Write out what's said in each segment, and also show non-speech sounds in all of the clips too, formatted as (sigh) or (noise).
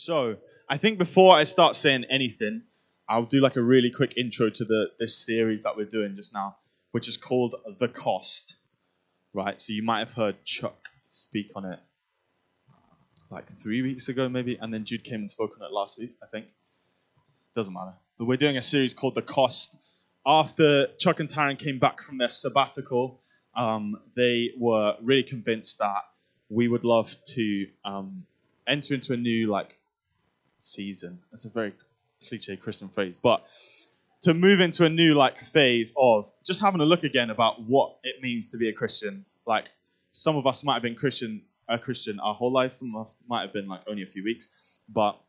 So, I think before I start saying anything, I'll do like a really quick intro to the this series that we're doing just now, which is called The Cost. Right? So you might have heard Chuck speak on it like three weeks ago, maybe, and then Jude came and spoke on it last week, I think. Doesn't matter. But we're doing a series called The Cost. After Chuck and Taryn came back from their sabbatical, um, they were really convinced that we would love to um, enter into a new like season. That's a very cliche Christian phrase, but to move into a new like phase of just having a look again about what it means to be a Christian. Like some of us might have been Christian a Christian our whole life, some of us might have been like only a few weeks, but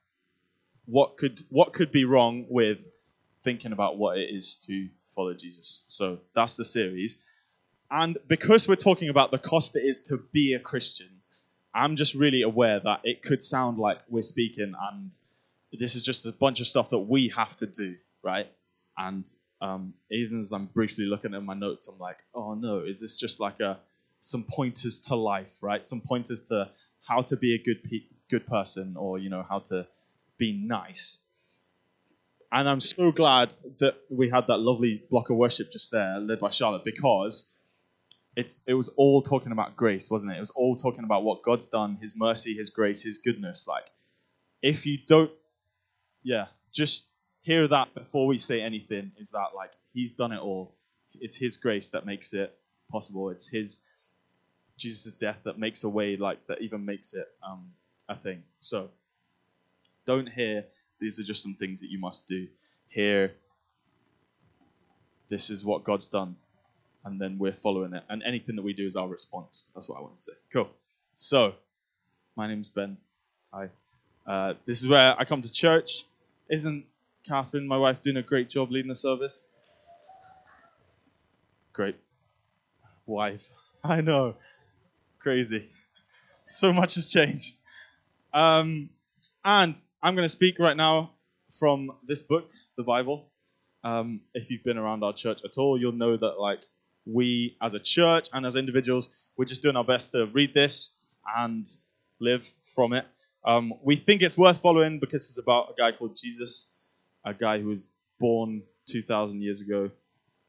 what could what could be wrong with thinking about what it is to follow Jesus? So that's the series. And because we're talking about the cost it is to be a Christian, I'm just really aware that it could sound like we're speaking and this is just a bunch of stuff that we have to do, right? And um, even as I'm briefly looking at my notes, I'm like, oh no, is this just like a some pointers to life, right? Some pointers to how to be a good pe- good person, or you know how to be nice. And I'm so glad that we had that lovely block of worship just there, led by Charlotte, because it's it was all talking about grace, wasn't it? It was all talking about what God's done, His mercy, His grace, His goodness. Like, if you don't, yeah, just hear that before we say anything. Is that like He's done it all? It's His grace that makes it possible. It's His Jesus' death that makes a way, like that even makes it um, a thing. So, don't hear. These are just some things that you must do. Hear. This is what God's done and then we're following it. And anything that we do is our response. That's what I want to say. Cool. So, my name's Ben. Hi. Uh, this is where I come to church. Isn't Catherine, my wife, doing a great job leading the service? Great. Wife. (laughs) I know. Crazy. (laughs) So much has changed. Um, and I'm going to speak right now from this book, the Bible. Um, if you've been around our church at all, you'll know that like we as a church and as individuals, we're just doing our best to read this and live from it. Um, we think it's worth following because it's about a guy called Jesus, a guy who was born 2,000 years ago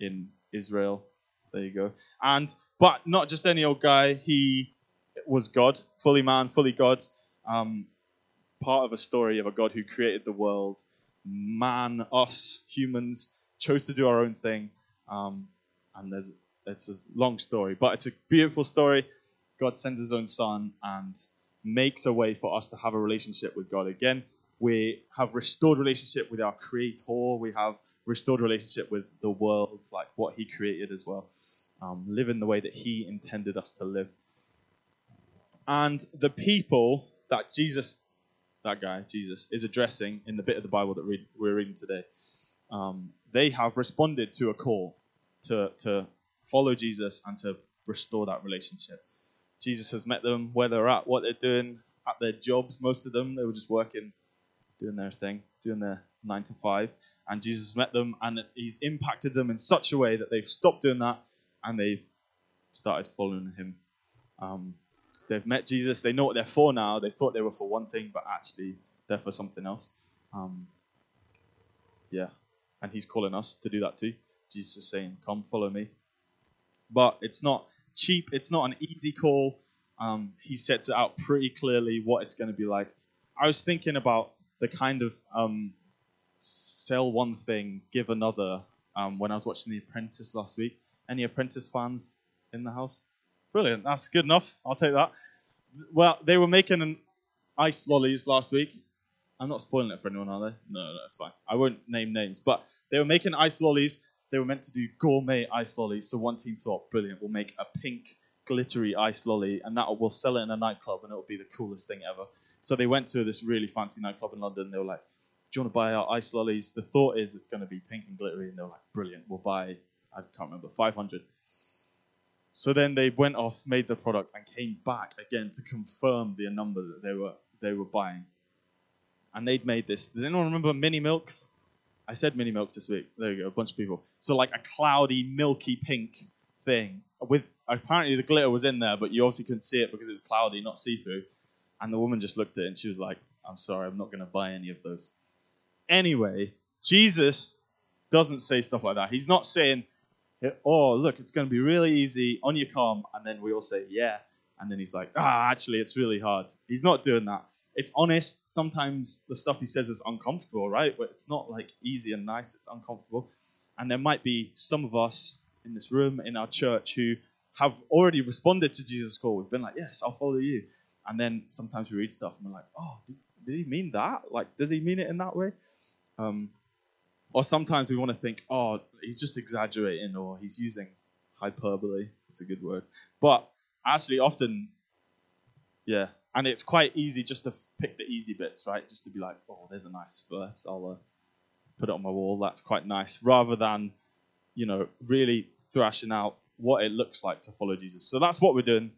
in Israel. There you go. And but not just any old guy. He was God, fully man, fully God. Um, part of a story of a God who created the world. Man, us humans, chose to do our own thing. Um, and there's it's a long story, but it's a beautiful story. God sends His own Son and makes a way for us to have a relationship with God again. We have restored relationship with our Creator. We have restored relationship with the world, like what He created as well. Um, live in the way that He intended us to live. And the people that Jesus, that guy, Jesus, is addressing in the bit of the Bible that we're reading today, um, they have responded to a call to, to follow Jesus and to restore that relationship. Jesus has met them where they're at, what they're doing, at their jobs. Most of them, they were just working, doing their thing, doing their nine to five. And Jesus met them and he's impacted them in such a way that they've stopped doing that and they've started following him. Um, they've met Jesus. They know what they're for now. They thought they were for one thing, but actually they're for something else. Um, yeah. And he's calling us to do that too. Jesus is saying, Come, follow me. But it's not cheap, it's not an easy call. Um, he sets it out pretty clearly what it's going to be like. I was thinking about the kind of um, sell one thing, give another um, when I was watching The Apprentice last week. Any Apprentice fans in the house? Brilliant, that's good enough. I'll take that. Well, they were making an ice lollies last week. I'm not spoiling it for anyone, are they? No, no, that's fine. I won't name names, but they were making ice lollies they were meant to do gourmet ice lollies. So one team thought, brilliant, we'll make a pink glittery ice lolly, and that we'll sell it in a nightclub, and it'll be the coolest thing ever. So they went to this really fancy nightclub in London. They were like, "Do you want to buy our ice lollies?" The thought is it's going to be pink and glittery, and they were like, "Brilliant, we'll buy." I can't remember 500. So then they went off, made the product, and came back again to confirm the number that they were they were buying. And they'd made this. Does anyone remember mini milks? I said mini milks this week. There you go, a bunch of people. So like a cloudy, milky pink thing with apparently the glitter was in there, but you obviously couldn't see it because it was cloudy, not see through. And the woman just looked at it and she was like, I'm sorry, I'm not going to buy any of those. Anyway, Jesus doesn't say stuff like that. He's not saying, oh, look, it's going to be really easy, on your come, and then we all say, yeah. And then he's like, ah, actually, it's really hard. He's not doing that. It's honest. Sometimes the stuff he says is uncomfortable, right? But it's not like easy and nice, it's uncomfortable. And there might be some of us in this room, in our church, who have already responded to Jesus' call. We've been like, yes, I'll follow you. And then sometimes we read stuff and we're like, oh, did, did he mean that? Like, does he mean it in that way? Um, or sometimes we want to think, oh, he's just exaggerating or he's using hyperbole. It's a good word. But actually, often, yeah, and it's quite easy just to pick the easy bits, right? Just to be like, oh, there's a nice verse. I'll uh, put it on my wall. That's quite nice. Rather than, you know, really thrashing out what it looks like to follow Jesus. So that's what we're doing.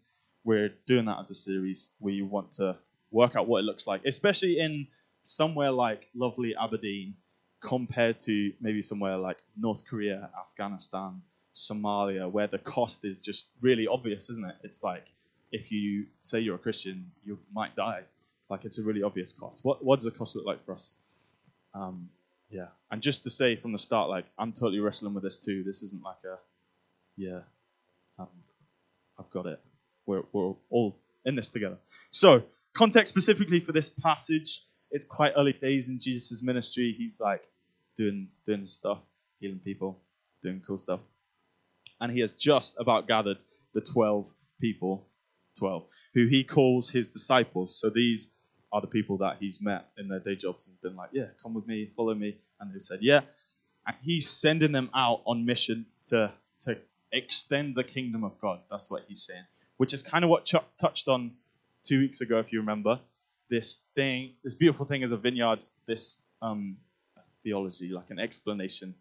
We're doing that as a series. We want to work out what it looks like, especially in somewhere like lovely Aberdeen compared to maybe somewhere like North Korea, Afghanistan, Somalia, where the cost is just really obvious, isn't it? It's like if you say you're a Christian, you might die. Like it's a really obvious cost. What what does the cost look like for us? Um, yeah, and just to say from the start, like I'm totally wrestling with this too. This isn't like a yeah, um, I've got it. We're we're all in this together. So context specifically for this passage, it's quite early days in Jesus' ministry. He's like doing doing stuff, healing people, doing cool stuff, and he has just about gathered the twelve people 12, who he calls his disciples. So these are the people that he's met in their day jobs and been like, yeah, come with me, follow me. And they said, yeah. And he's sending them out on mission to, to extend the kingdom of God. That's what he's saying, which is kind of what Chuck touched on two weeks ago, if you remember. This thing, this beautiful thing is a vineyard, this um, theology, like an explanation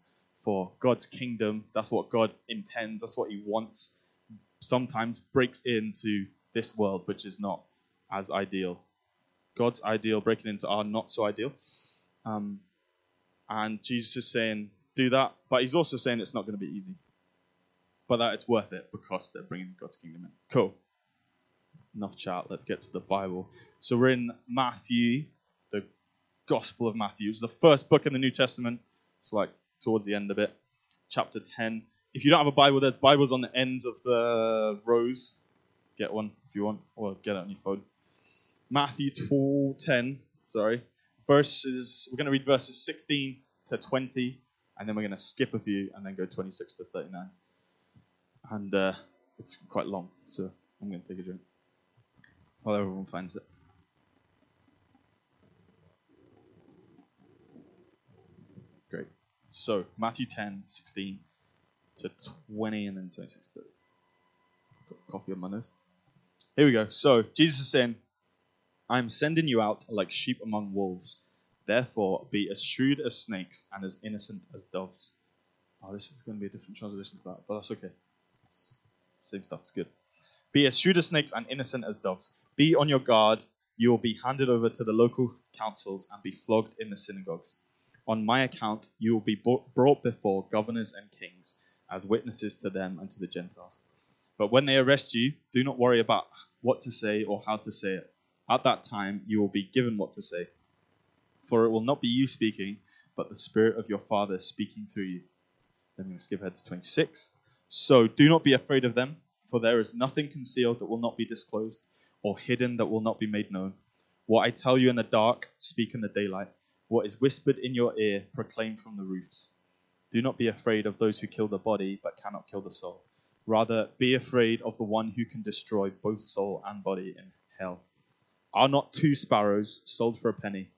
for God's kingdom. That's what God intends, that's what he wants. Sometimes breaks into this world, which is not as ideal. God's ideal breaking into our not so ideal. Um, and Jesus is saying, do that. But he's also saying it's not going to be easy. But that it's worth it because they're bringing God's kingdom in. Cool. Enough chat. Let's get to the Bible. So we're in Matthew, the Gospel of Matthew. It's the first book in the New Testament. It's like towards the end of it. Chapter 10. If you don't have a Bible, there's Bibles on the ends of the rows get one if you want, or get it on your phone. Matthew 10, sorry, verses, we're going to read verses 16 to 20, and then we're going to skip a few and then go 26 to 39. And uh, it's quite long, so I'm going to take a drink while everyone finds it. Great. So, Matthew 10, 16 to 20, and then 26 to 30. Got a my notes. Here we go. So, Jesus is saying, I'm sending you out like sheep among wolves. Therefore, be as shrewd as snakes and as innocent as doves. Oh, this is going to be a different translation to that, but that's okay. It's same stuff. It's good. Be as shrewd as snakes and innocent as doves. Be on your guard. You will be handed over to the local councils and be flogged in the synagogues. On my account, you will be brought before governors and kings as witnesses to them and to the Gentiles. But when they arrest you, do not worry about what to say or how to say it. At that time, you will be given what to say. For it will not be you speaking, but the Spirit of your Father speaking through you. Then we must skip ahead to 26. So do not be afraid of them, for there is nothing concealed that will not be disclosed, or hidden that will not be made known. What I tell you in the dark, speak in the daylight. What is whispered in your ear, proclaim from the roofs. Do not be afraid of those who kill the body, but cannot kill the soul Rather, be afraid of the one who can destroy both soul and body in hell. Are not two sparrows sold for a penny?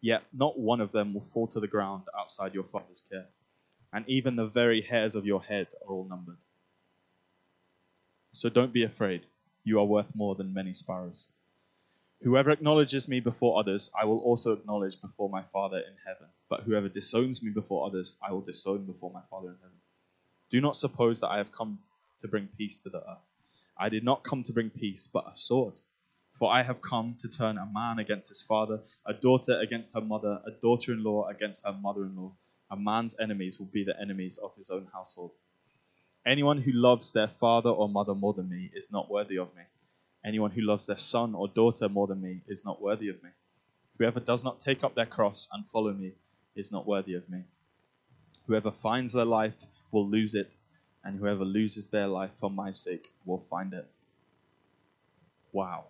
Yet not one of them will fall to the ground outside your Father's care. And even the very hairs of your head are all numbered. So don't be afraid. You are worth more than many sparrows. Whoever acknowledges me before others, I will also acknowledge before my Father in heaven. But whoever disowns me before others, I will disown before my Father in heaven. Do not suppose that I have come to bring peace to the earth. I did not come to bring peace, but a sword. For I have come to turn a man against his father, a daughter against her mother, a daughter in law against her mother in law. A man's enemies will be the enemies of his own household. Anyone who loves their father or mother more than me is not worthy of me. Anyone who loves their son or daughter more than me is not worthy of me. Whoever does not take up their cross and follow me is not worthy of me. Whoever finds their life will lose it, and whoever loses their life for my sake will find it. Wow.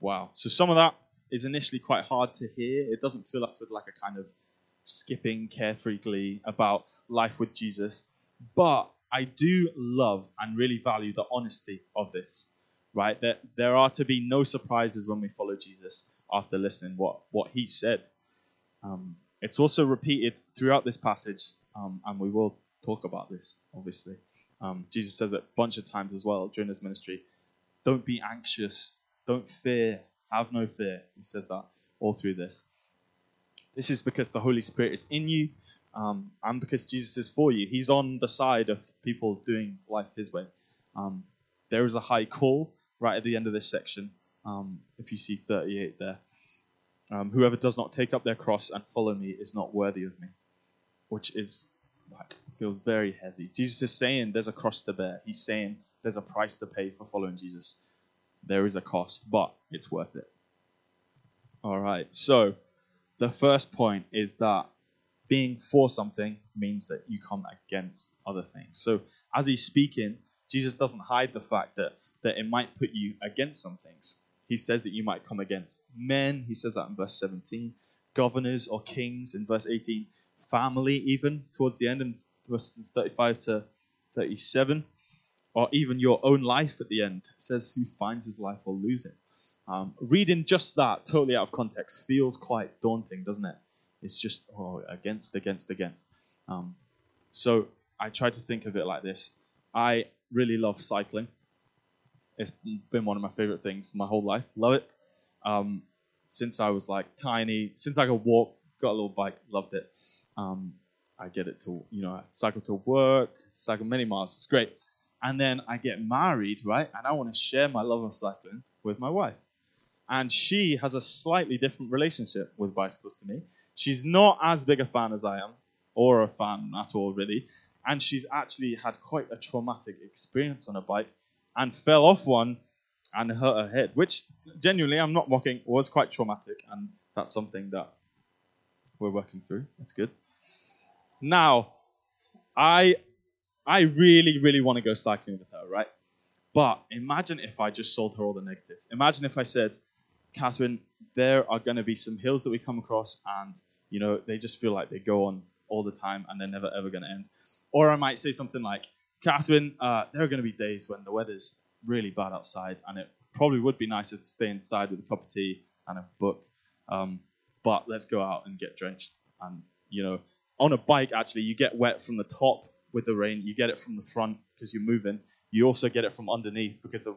Wow. So some of that is initially quite hard to hear. It doesn't fill us with like a kind of skipping carefree glee about life with Jesus. But I do love and really value the honesty of this, right? That there are to be no surprises when we follow Jesus after listening what what he said. Um, it's also repeated throughout this passage, um, and we will talk about this, obviously. Um, Jesus says it a bunch of times as well during his ministry. Don't be anxious. Don't fear. Have no fear. He says that all through this. This is because the Holy Spirit is in you um, and because Jesus is for you. He's on the side of people doing life his way. Um, there is a high call right at the end of this section, um, if you see 38 there. Um, whoever does not take up their cross and follow me is not worthy of me, which is like feels very heavy. Jesus is saying there's a cross to bear. He's saying there's a price to pay for following Jesus. There is a cost, but it's worth it. All right. So the first point is that being for something means that you come against other things. So as he's speaking, Jesus doesn't hide the fact that that it might put you against some things. He says that you might come against men. He says that in verse 17. Governors or kings in verse 18. Family, even towards the end in verses 35 to 37. Or even your own life at the end. It says, Who finds his life will lose it. Um, reading just that, totally out of context, feels quite daunting, doesn't it? It's just oh, against, against, against. Um, so I try to think of it like this. I really love cycling. It's been one of my favorite things my whole life. Love it. Um, since I was like tiny, since I could walk, got a little bike, loved it. Um, I get it to, you know, I cycle to work, cycle many miles. It's great. And then I get married, right? And I want to share my love of cycling with my wife. And she has a slightly different relationship with bicycles to me. She's not as big a fan as I am, or a fan at all, really. And she's actually had quite a traumatic experience on a bike and fell off one and hurt her head, which genuinely, I'm not mocking, was quite traumatic, and that's something that we're working through. That's good. Now, I I really, really want to go cycling with her, right? But imagine if I just sold her all the negatives. Imagine if I said, Catherine, there are going to be some hills that we come across, and you know they just feel like they go on all the time, and they're never ever going to end. Or I might say something like, Catherine, uh, there are going to be days when the weather's really bad outside, and it probably would be nicer to stay inside with a cup of tea and a book. Um, but let's go out and get drenched. And you know, on a bike, actually, you get wet from the top with the rain. You get it from the front because you're moving. You also get it from underneath because the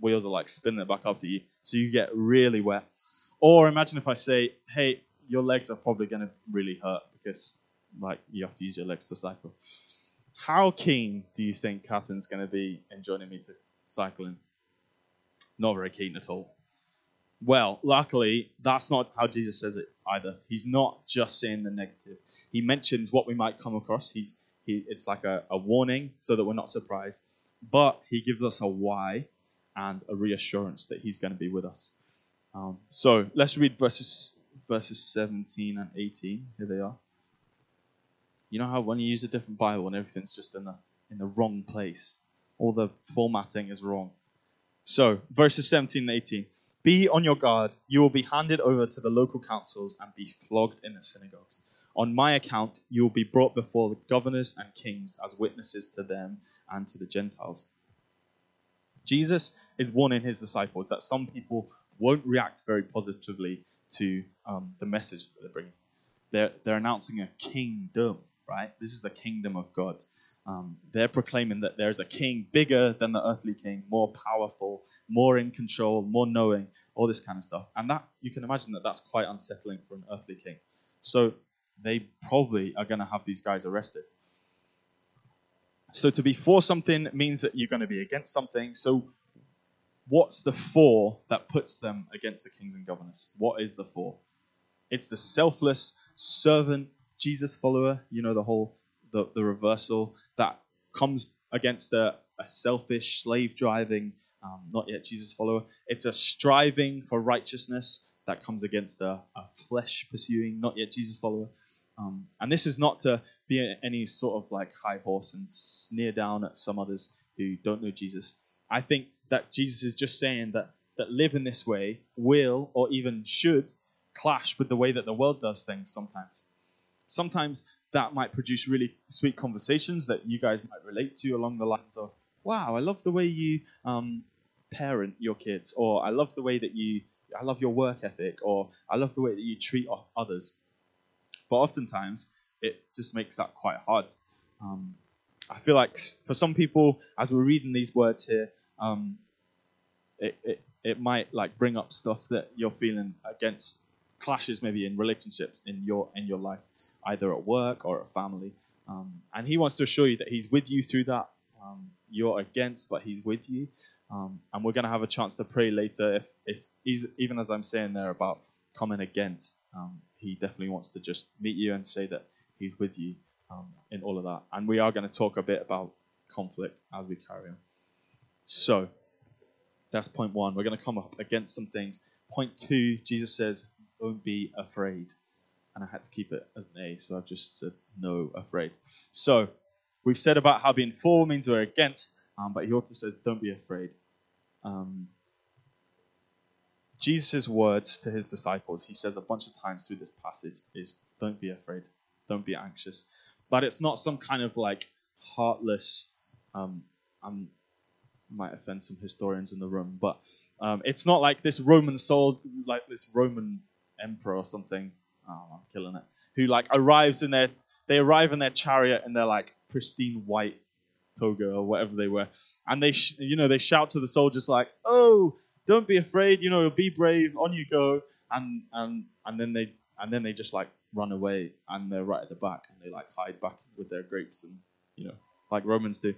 wheels are like spinning it back to you, so you get really wet. Or imagine if I say, hey, your legs are probably going to really hurt because like you have to use your legs to cycle. How keen do you think Catherine's going to be in joining me to cycling? Not very keen at all. Well, luckily, that's not how Jesus says it either. He's not just saying the negative. He mentions what we might come across. He's he, it's like a, a warning so that we're not surprised. But he gives us a why and a reassurance that he's going to be with us. Um, so let's read verses verses 17 and 18. Here they are. You know how when you use a different Bible and everything's just in the in the wrong place, all the formatting is wrong. So verses 17 and 18. Be on your guard. You will be handed over to the local councils and be flogged in the synagogues. On my account, you will be brought before the governors and kings as witnesses to them and to the Gentiles. Jesus is warning his disciples that some people won't react very positively to um, the message that they're bringing. They're, they're announcing a kingdom right? This is the kingdom of God. Um, they're proclaiming that there's a king bigger than the earthly king, more powerful, more in control, more knowing, all this kind of stuff. And that you can imagine that that's quite unsettling for an earthly king. So they probably are going to have these guys arrested. So to be for something means that you're going to be against something. So what's the for that puts them against the kings and governors? What is the for? It's the selfless servant Jesus follower, you know, the whole the, the reversal that comes against a, a selfish, slave driving, um, not yet Jesus follower. It's a striving for righteousness, that comes against a, a flesh pursuing, not yet Jesus follower. Um, and this is not to be any sort of like high horse and sneer down at some others who don't know Jesus. I think that Jesus is just saying that that live in this way will or even should clash with the way that the world does things sometimes. Sometimes that might produce really sweet conversations that you guys might relate to along the lines of, wow, I love the way you um, parent your kids, or I love the way that you, I love your work ethic, or I love the way that you treat others. But oftentimes, it just makes that quite hard. Um, I feel like for some people, as we're reading these words here, um, it, it, it might like bring up stuff that you're feeling against clashes maybe in relationships in your in your life, either at work or at family. Um, and he wants to assure you that he's with you through that. Um, you're against, but he's with you. Um, and we're going to have a chance to pray later. If if even as I'm saying there about coming against, um, he definitely wants to just meet you and say that he's with you um, in all of that. And we are going to talk a bit about conflict as we carry on. So that's point one. We're going to come up against some things. Point two, Jesus says, don't be afraid. And I had to keep it as an A, so I've just said no afraid. So we've said about how being for means we're against, um, but he also says don't be afraid. Um, Jesus' words to his disciples, he says a bunch of times through this passage, is don't be afraid, don't be anxious. But it's not some kind of like heartless, um, I might offend some historians in the room, but um, it's not like this Roman soul, like this Roman emperor or something. Oh, I'm killing it. Who like arrives in their, they arrive in their chariot and they're like pristine white toga or whatever they wear, and they, sh- you know, they shout to the soldiers like, "Oh, don't be afraid, you know, be brave, on you go," and and and then they and then they just like run away and they're right at the back and they like hide back with their grapes and you know like Romans do.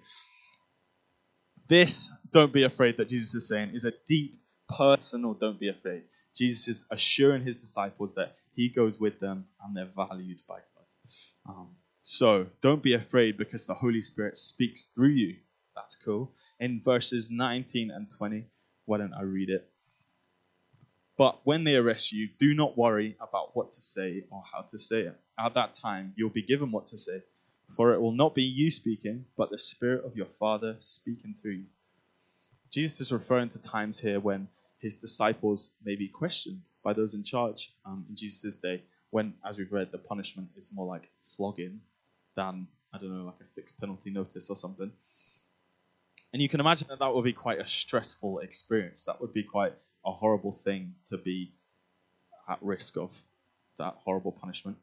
This don't be afraid that Jesus is saying is a deep personal don't be afraid. Jesus is assuring his disciples that he goes with them and they're valued by God. Um, so don't be afraid because the Holy Spirit speaks through you. That's cool. In verses 19 and 20, why don't I read it? But when they arrest you, do not worry about what to say or how to say it. At that time, you'll be given what to say, for it will not be you speaking, but the Spirit of your Father speaking through you. Jesus is referring to times here when his disciples may be questioned by those in charge um, in Jesus' day, when, as we've read, the punishment is more like flogging than, I don't know, like a fixed penalty notice or something. And you can imagine that that would be quite a stressful experience. That would be quite a horrible thing to be at risk of, that horrible punishment.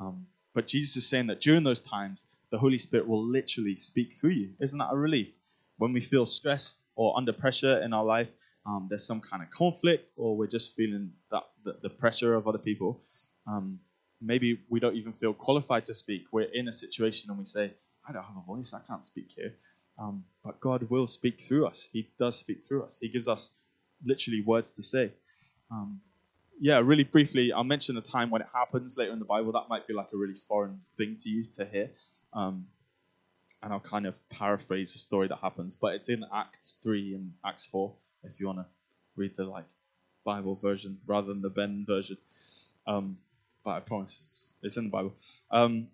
Um, but Jesus is saying that during those times, the Holy Spirit will literally speak through you. Isn't that a relief? When we feel stressed or under pressure in our life, um, there's some kind of conflict, or we're just feeling that the, the pressure of other people. Um, maybe we don't even feel qualified to speak. We're in a situation and we say, "I don't have a voice. I can't speak here." Um, but God will speak through us. He does speak through us. He gives us literally words to say. Um, yeah, really briefly, I'll mention a time when it happens later in the Bible. That might be like a really foreign thing to you to hear. Um, and I'll kind of paraphrase the story that happens, but it's in Acts 3 and Acts 4 if you want to read the like Bible version rather than the Ben version. Um, but I promise it's, it's in the Bible. Um,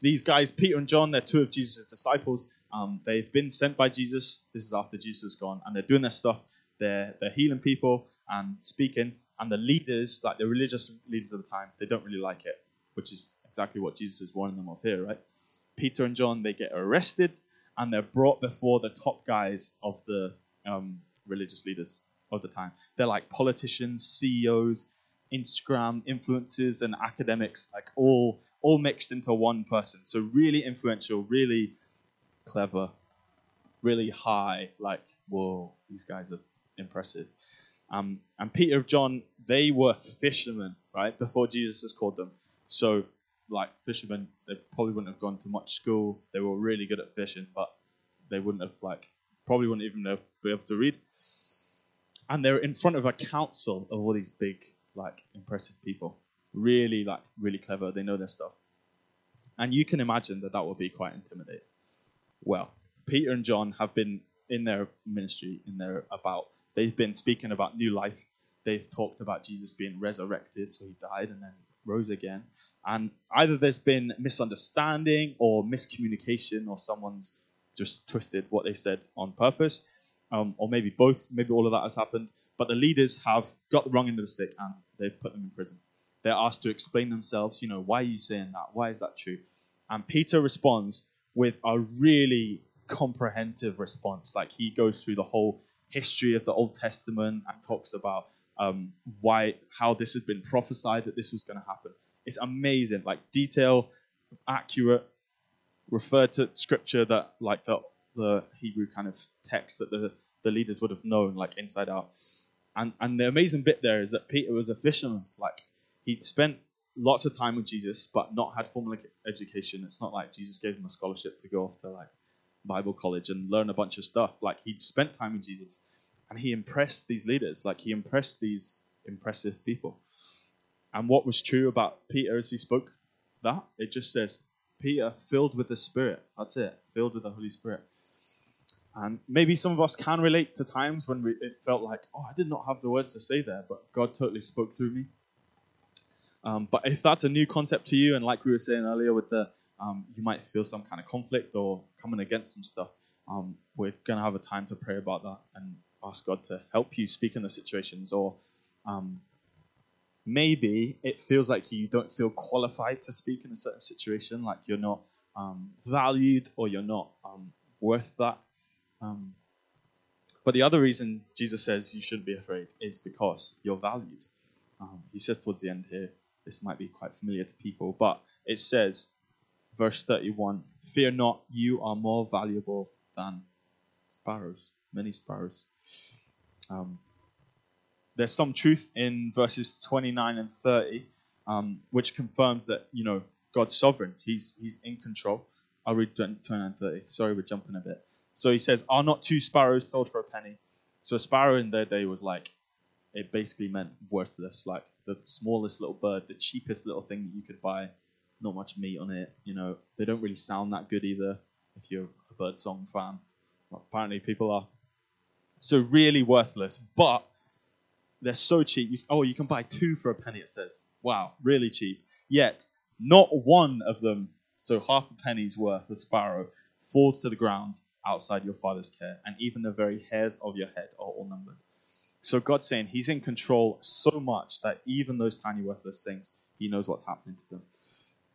these guys, Peter and John, they're two of Jesus' disciples. Um, they've been sent by Jesus. This is after Jesus is gone, and they're doing their stuff. They're they're healing people and speaking. And the leaders, like the religious leaders of the time, they don't really like it, which is exactly what Jesus is warning them of here, right? Peter and John, they get arrested and they're brought before the top guys of the um, religious leaders of the time. They're like politicians, CEOs, Instagram influencers, and academics, like all all mixed into one person. So really influential, really clever, really high. Like whoa, these guys are impressive. Um, and Peter and John, they were fishermen, right? Before Jesus has called them. So, like fishermen, they probably wouldn't have gone to much school. They were really good at fishing, but they wouldn't have like probably wouldn't even have, be able to read. And they're in front of a council of all these big, like impressive people, really like really clever. They know their stuff, and you can imagine that that would be quite intimidating. Well, Peter and John have been in their ministry, in their about They've been speaking about new life. they've talked about Jesus being resurrected, so he died and then rose again. And either there's been misunderstanding or miscommunication, or someone's just twisted what they said on purpose, um, or maybe both. Maybe all of that has happened. But the leaders have got the wrong end of the stick and they've put them in prison. They're asked to explain themselves. You know, why are you saying that? Why is that true? And Peter responds with a really comprehensive response. Like he goes through the whole history of the Old Testament and talks about um, why, how this had been prophesied that this was going to happen. It's amazing, like detail, accurate, refer to scripture that like the the Hebrew kind of text that the the leaders would have known like inside out. And and the amazing bit there is that Peter was a fisherman. Like he'd spent lots of time with Jesus, but not had formal education. It's not like Jesus gave him a scholarship to go off to like Bible college and learn a bunch of stuff. Like he'd spent time with Jesus, and he impressed these leaders. Like he impressed these impressive people. And what was true about Peter as he spoke that? It just says Peter filled with the Spirit. That's it, filled with the Holy Spirit. And maybe some of us can relate to times when we, it felt like, oh, I did not have the words to say there, but God totally spoke through me. Um, but if that's a new concept to you, and like we were saying earlier, with the um, you might feel some kind of conflict or coming against some stuff, um, we're going to have a time to pray about that and ask God to help you speak in the situations. Or um, maybe it feels like you don't feel qualified to speak in a certain situation, like you're not um, valued or you're not um, worth that. But the other reason Jesus says you shouldn't be afraid is because you're valued. He says towards the end here, this might be quite familiar to people, but it says, verse 31, Fear not, you are more valuable than sparrows, many sparrows. Um, there's some truth in verses 29 and 30, um, which confirms that, you know, God's sovereign. He's, he's in control. I'll read 29 and 30. Sorry, we're jumping a bit. So he says, Are not two sparrows sold for a penny? So a sparrow in their day was like, it basically meant worthless, like the smallest little bird, the cheapest little thing that you could buy, not much meat on it. You know, they don't really sound that good either if you're a bird song fan. Apparently people are. So really worthless, but they're so cheap. You, oh, you can buy two for a penny, it says. Wow, really cheap. Yet, not one of them, so half a penny's worth of sparrow, falls to the ground outside your father's care, and even the very hairs of your head are all numbered. So God's saying He's in control so much that even those tiny worthless things, He knows what's happening to them.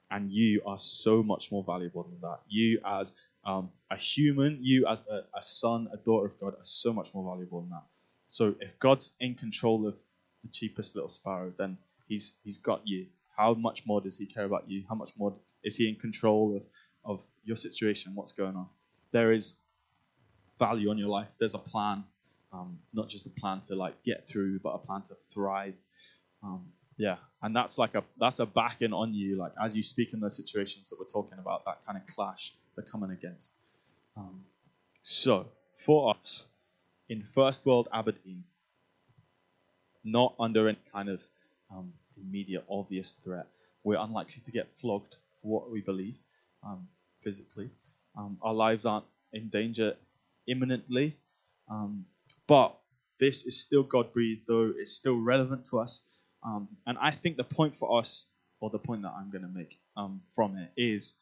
And you are so much more valuable than that. You, as um, a human, you, as a, a son, a daughter of God, are so much more valuable than that. So if God's in control of the cheapest little sparrow, then He's He's got you. How much more does He care about you? How much more is He in control of, of your situation? What's going on? there is value on your life. There's a plan, um, not just a plan to like get through, but a plan to thrive. Um, yeah, and that's like a that's a backing on you, like as you speak in those situations that we're talking about, that kind of clash they're coming against. Um, so for us in first world Aberdeen, not under any kind of um, immediate obvious threat, we're unlikely to get flogged for what we believe um, physically. Um, our lives aren't in danger imminently, um, but this is still God breathed, though it's still relevant to us. Um, and I think the point for us, or the point that I'm going to make um, from it, is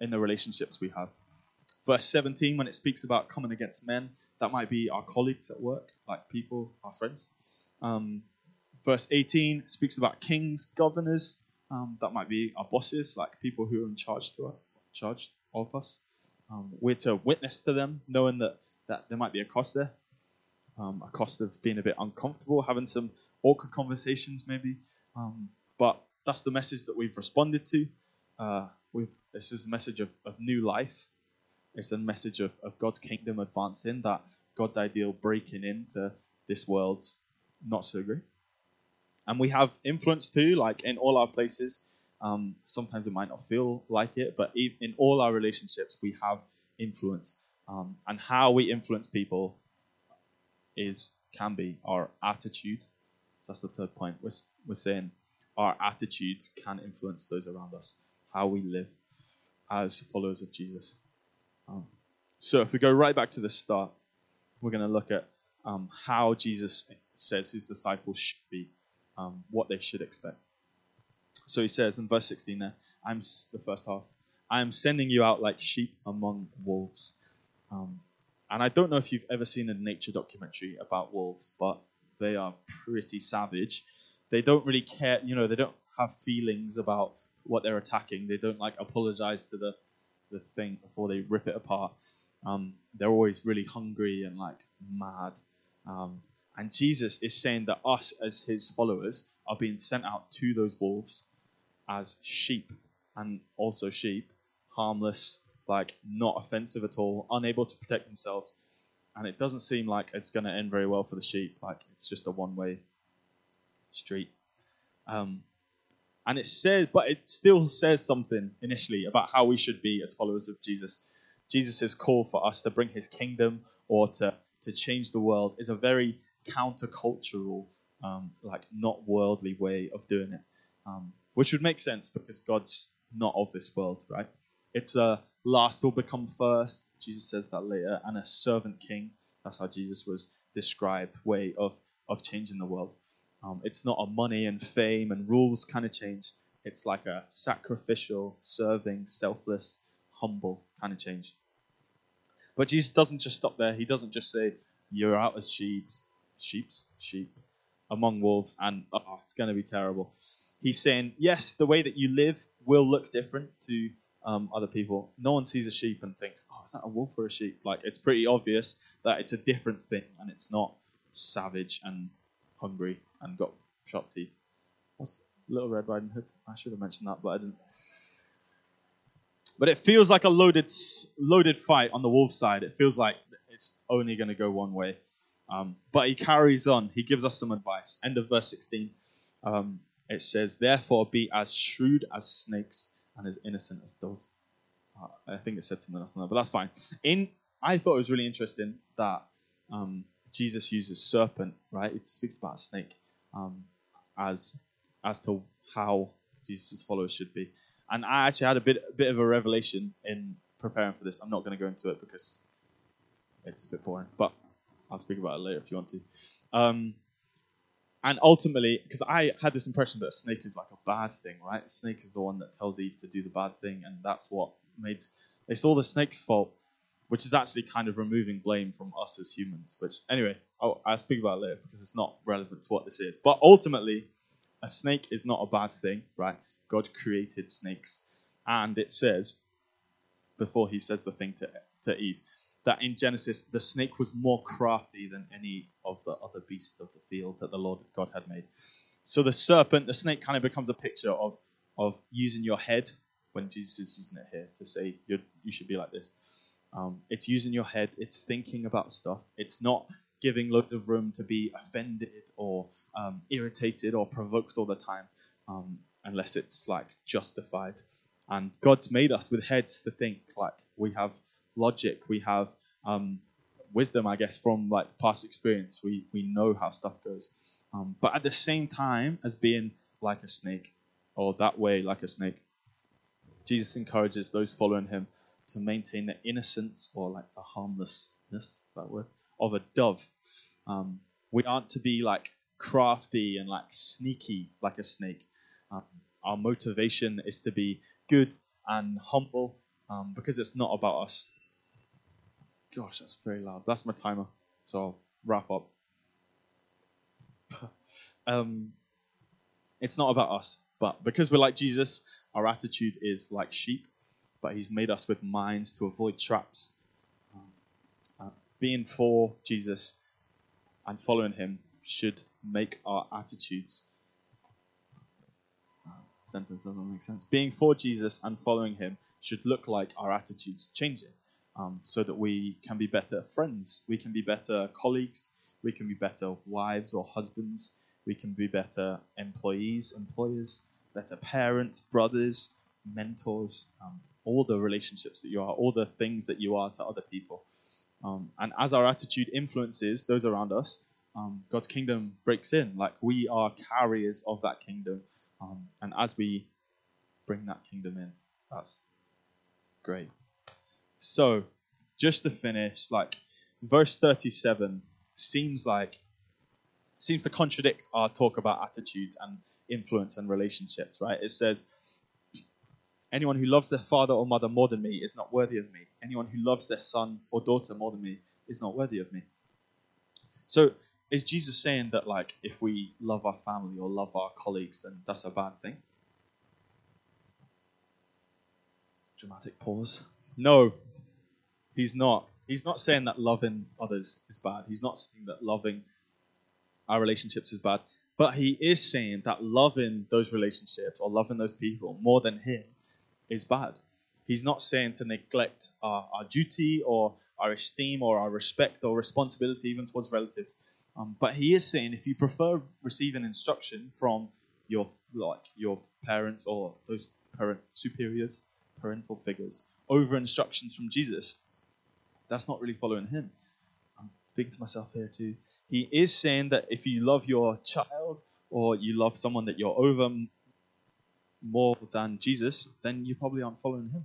in the relationships we have. Verse 17, when it speaks about coming against men, that might be our colleagues at work, like people, our friends. Um, verse 18 speaks about kings, governors. Um, that might be our bosses, like people who are in charge to us, charged of us. Um, we're to witness to them, knowing that, that there might be a cost there, um, a cost of being a bit uncomfortable, having some awkward conversations maybe. Um, but that's the message that we've responded to. Uh, we've, this is a message of, of new life. It's a message of, of God's kingdom advancing, that God's ideal breaking into this world's not so great. And we have influence too, like in all our places. Um, sometimes it might not feel like it, but in all our relationships, we have influence. Um, and how we influence people is can be our attitude. So that's the third point. We're, we're saying our attitude can influence those around us, how we live as followers of Jesus. Um, so if we go right back to the start, we're going to look at um, how Jesus says his disciples should be, um, what they should expect. So he says in verse 16 there, I'm the first half. I am sending you out like sheep among wolves. Um, and I don't know if you've ever seen a nature documentary about wolves, but they are pretty savage. They don't really care, you know, they don't have feelings about what they're attacking. They don't like apologize to the the thing before they rip it apart. Um, they're always really hungry and like mad. Um, and Jesus is saying that us as his followers are being sent out to those wolves as sheep and also sheep, harmless, like not offensive at all, unable to protect themselves. And it doesn't seem like it's going to end very well for the sheep. Like it's just a one way street. Um, and it says, but it still says something initially about how we should be as followers of Jesus. Jesus' call for us to bring his kingdom or to, to change the world is a very countercultural, um, like not worldly way of doing it, um, which would make sense because God's not of this world, right? It's a last will become first. Jesus says that later, and a servant king. That's how Jesus was described, way of, of changing the world. Um, it's not a money and fame and rules kind of change. It's like a sacrificial, serving, selfless, humble kind of change. But Jesus doesn't just stop there. He doesn't just say, You're out as sheeps, sheeps, sheep, among wolves, and oh, it's going to be terrible. He's saying, Yes, the way that you live will look different to um, other people. No one sees a sheep and thinks, Oh, is that a wolf or a sheep? Like, it's pretty obvious that it's a different thing and it's not savage and hungry and got sharp teeth. What's Little Red Riding Hood? I should have mentioned that, but I didn't. But it feels like a loaded, loaded fight on the wolf side. It feels like it's only going to go one way. Um, but he carries on. He gives us some advice. End of verse 16. Um, it says, Therefore be as shrewd as snakes and as innocent as. Uh, I think it said something else on that, but that's fine. In I thought it was really interesting that um, Jesus uses serpent, right? It speaks about a snake um, as as to how Jesus' followers should be. And I actually had a bit bit of a revelation in preparing for this. I'm not going to go into it because it's a bit boring, but I'll speak about it later if you want to. Um, and ultimately, because I had this impression that a snake is like a bad thing, right? A snake is the one that tells Eve to do the bad thing, and that's what made. They saw the snake's fault which is actually kind of removing blame from us as humans. Which, anyway, I'll, I'll speak about later because it's not relevant to what this is. But ultimately, a snake is not a bad thing, right? God created snakes, and it says before He says the thing to to Eve that in Genesis the snake was more crafty than any of the other beasts of the field that the Lord God had made. So the serpent, the snake, kind of becomes a picture of of using your head when Jesus is using it here to say you you should be like this. Um, it's using your head. It's thinking about stuff. It's not giving loads of room to be offended or um, irritated or provoked all the time, um, unless it's like justified. And God's made us with heads to think. Like we have logic, we have um, wisdom, I guess, from like past experience. We we know how stuff goes. Um, but at the same time as being like a snake, or that way like a snake, Jesus encourages those following him to maintain the innocence or like the harmlessness that word of a dove. Um, we aren't to be like crafty and like sneaky like a snake. Um, our motivation is to be good and humble um, because it's not about us. Gosh, that's very loud. That's my timer, so I'll wrap up. (laughs) um, it's not about us, but because we're like Jesus, our attitude is like sheep but He's made us with minds to avoid traps. Um, uh, being for Jesus and following Him should make our attitudes. Uh, sentence doesn't make sense. Being for Jesus and following Him should look like our attitudes changing. Um, so that we can be better friends, we can be better colleagues, we can be better wives or husbands, we can be better employees, employers, better parents, brothers, mentors, um, all the relationships that you are, all the things that you are to other people. Um, and as our attitude influences those around us, um, God's kingdom breaks in. Like we are carriers of that kingdom. Um, and as we bring that kingdom in, that's great. So, just to finish, like verse 37 seems like seems to contradict our talk about attitudes and influence and relationships, right? It says, Anyone who loves their father or mother more than me is not worthy of me. Anyone who loves their son or daughter more than me is not worthy of me. So, is Jesus saying that, like, if we love our family or love our colleagues, then that's a bad thing? Dramatic pause. No, he's not. He's not saying that loving others is bad. He's not saying that loving our relationships is bad. But he is saying that loving those relationships or loving those people more than him is bad. He's not saying to neglect our, our duty or our esteem or our respect or responsibility even towards relatives. Um, but he is saying if you prefer receiving instruction from your like your parents or those parent superiors, parental figures, over instructions from Jesus, that's not really following him. I'm speaking to myself here too. He is saying that if you love your child or you love someone that you're over more than Jesus, then you probably aren't following him.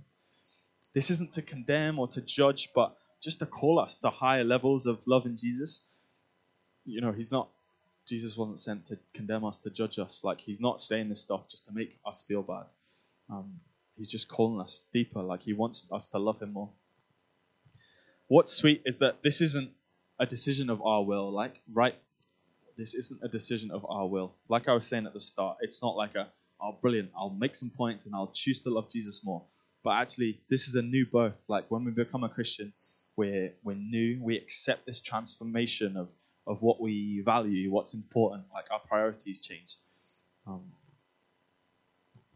This isn't to condemn or to judge, but just to call us to higher levels of love in Jesus. You know, he's not, Jesus wasn't sent to condemn us, to judge us. Like, he's not saying this stuff just to make us feel bad. Um, he's just calling us deeper. Like, he wants us to love him more. What's sweet is that this isn't a decision of our will. Like, right, this isn't a decision of our will. Like I was saying at the start, it's not like a, oh, brilliant, I'll make some points and I'll choose to love Jesus more. But actually, this is a new birth. Like, when we become a Christian, we're, we're new. We accept this transformation of, of what we value, what's important. Like, our priorities change. Um,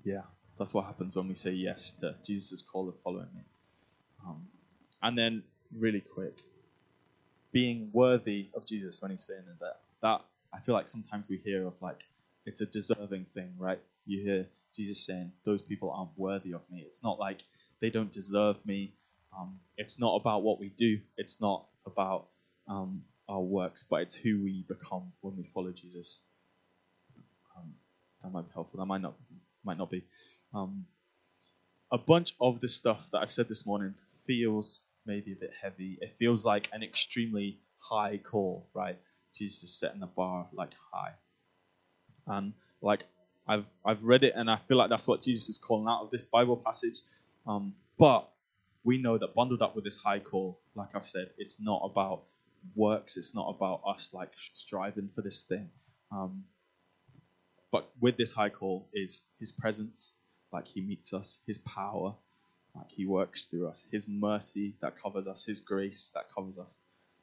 yeah, that's what happens when we say yes to Jesus' call of following me. Um, and then, really quick, being worthy of Jesus when he's saying that. That I feel like sometimes we hear of like it's a deserving thing, right? You hear Jesus saying those people aren't worthy of me. It's not like they don't deserve me. Um, it's not about what we do. It's not about um, our works, but it's who we become when we follow Jesus. Um, that might be helpful. That might not might not be. Um, a bunch of the stuff that I've said this morning feels maybe a bit heavy. It feels like an extremely high call, right? Jesus is setting the bar like high. And like I've I've read it and I feel like that's what Jesus is calling out of this Bible passage. Um, but we know that bundled up with this high call, like I've said, it's not about works. It's not about us like striving for this thing. Um, but with this high call is His presence, like He meets us, His power, like He works through us, His mercy that covers us, His grace that covers us.